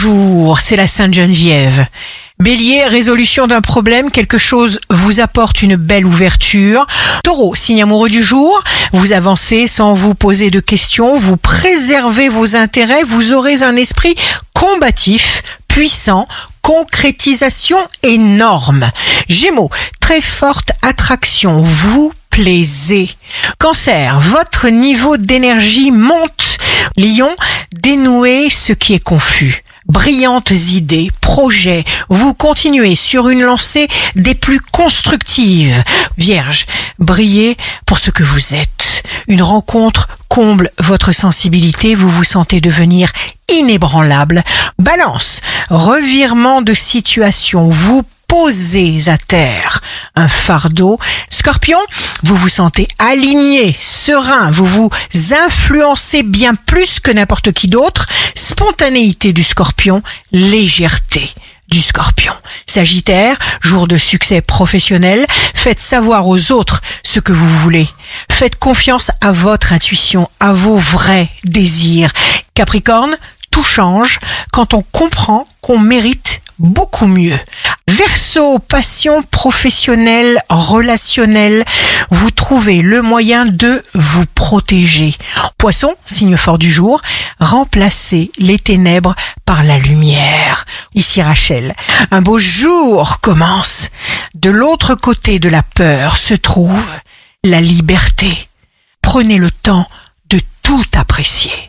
Bonjour, c'est la Sainte Geneviève. Bélier, résolution d'un problème, quelque chose vous apporte une belle ouverture. Taureau, signe amoureux du jour, vous avancez sans vous poser de questions, vous préservez vos intérêts, vous aurez un esprit combatif, puissant, concrétisation énorme. Gémeaux, très forte attraction, vous plaisez. Cancer, votre niveau d'énergie monte. Lion, dénouez ce qui est confus. Brillantes idées, projets, vous continuez sur une lancée des plus constructives. Vierge, brillez pour ce que vous êtes. Une rencontre comble votre sensibilité, vous vous sentez devenir inébranlable. Balance, revirement de situation, vous posez à terre un fardeau. Scorpion, vous vous sentez aligné, serein, vous vous influencez bien plus que n'importe qui d'autre. Spontanéité du scorpion, légèreté du scorpion. Sagittaire, jour de succès professionnel, faites savoir aux autres ce que vous voulez. Faites confiance à votre intuition, à vos vrais désirs. Capricorne, tout change quand on comprend qu'on mérite beaucoup mieux. Verseau, passion professionnelle, relationnelle, vous trouvez le moyen de vous protéger. Poisson, signe fort du jour, remplacez les ténèbres par la lumière. Ici Rachel, un beau jour commence. De l'autre côté de la peur se trouve la liberté. Prenez le temps de tout apprécier.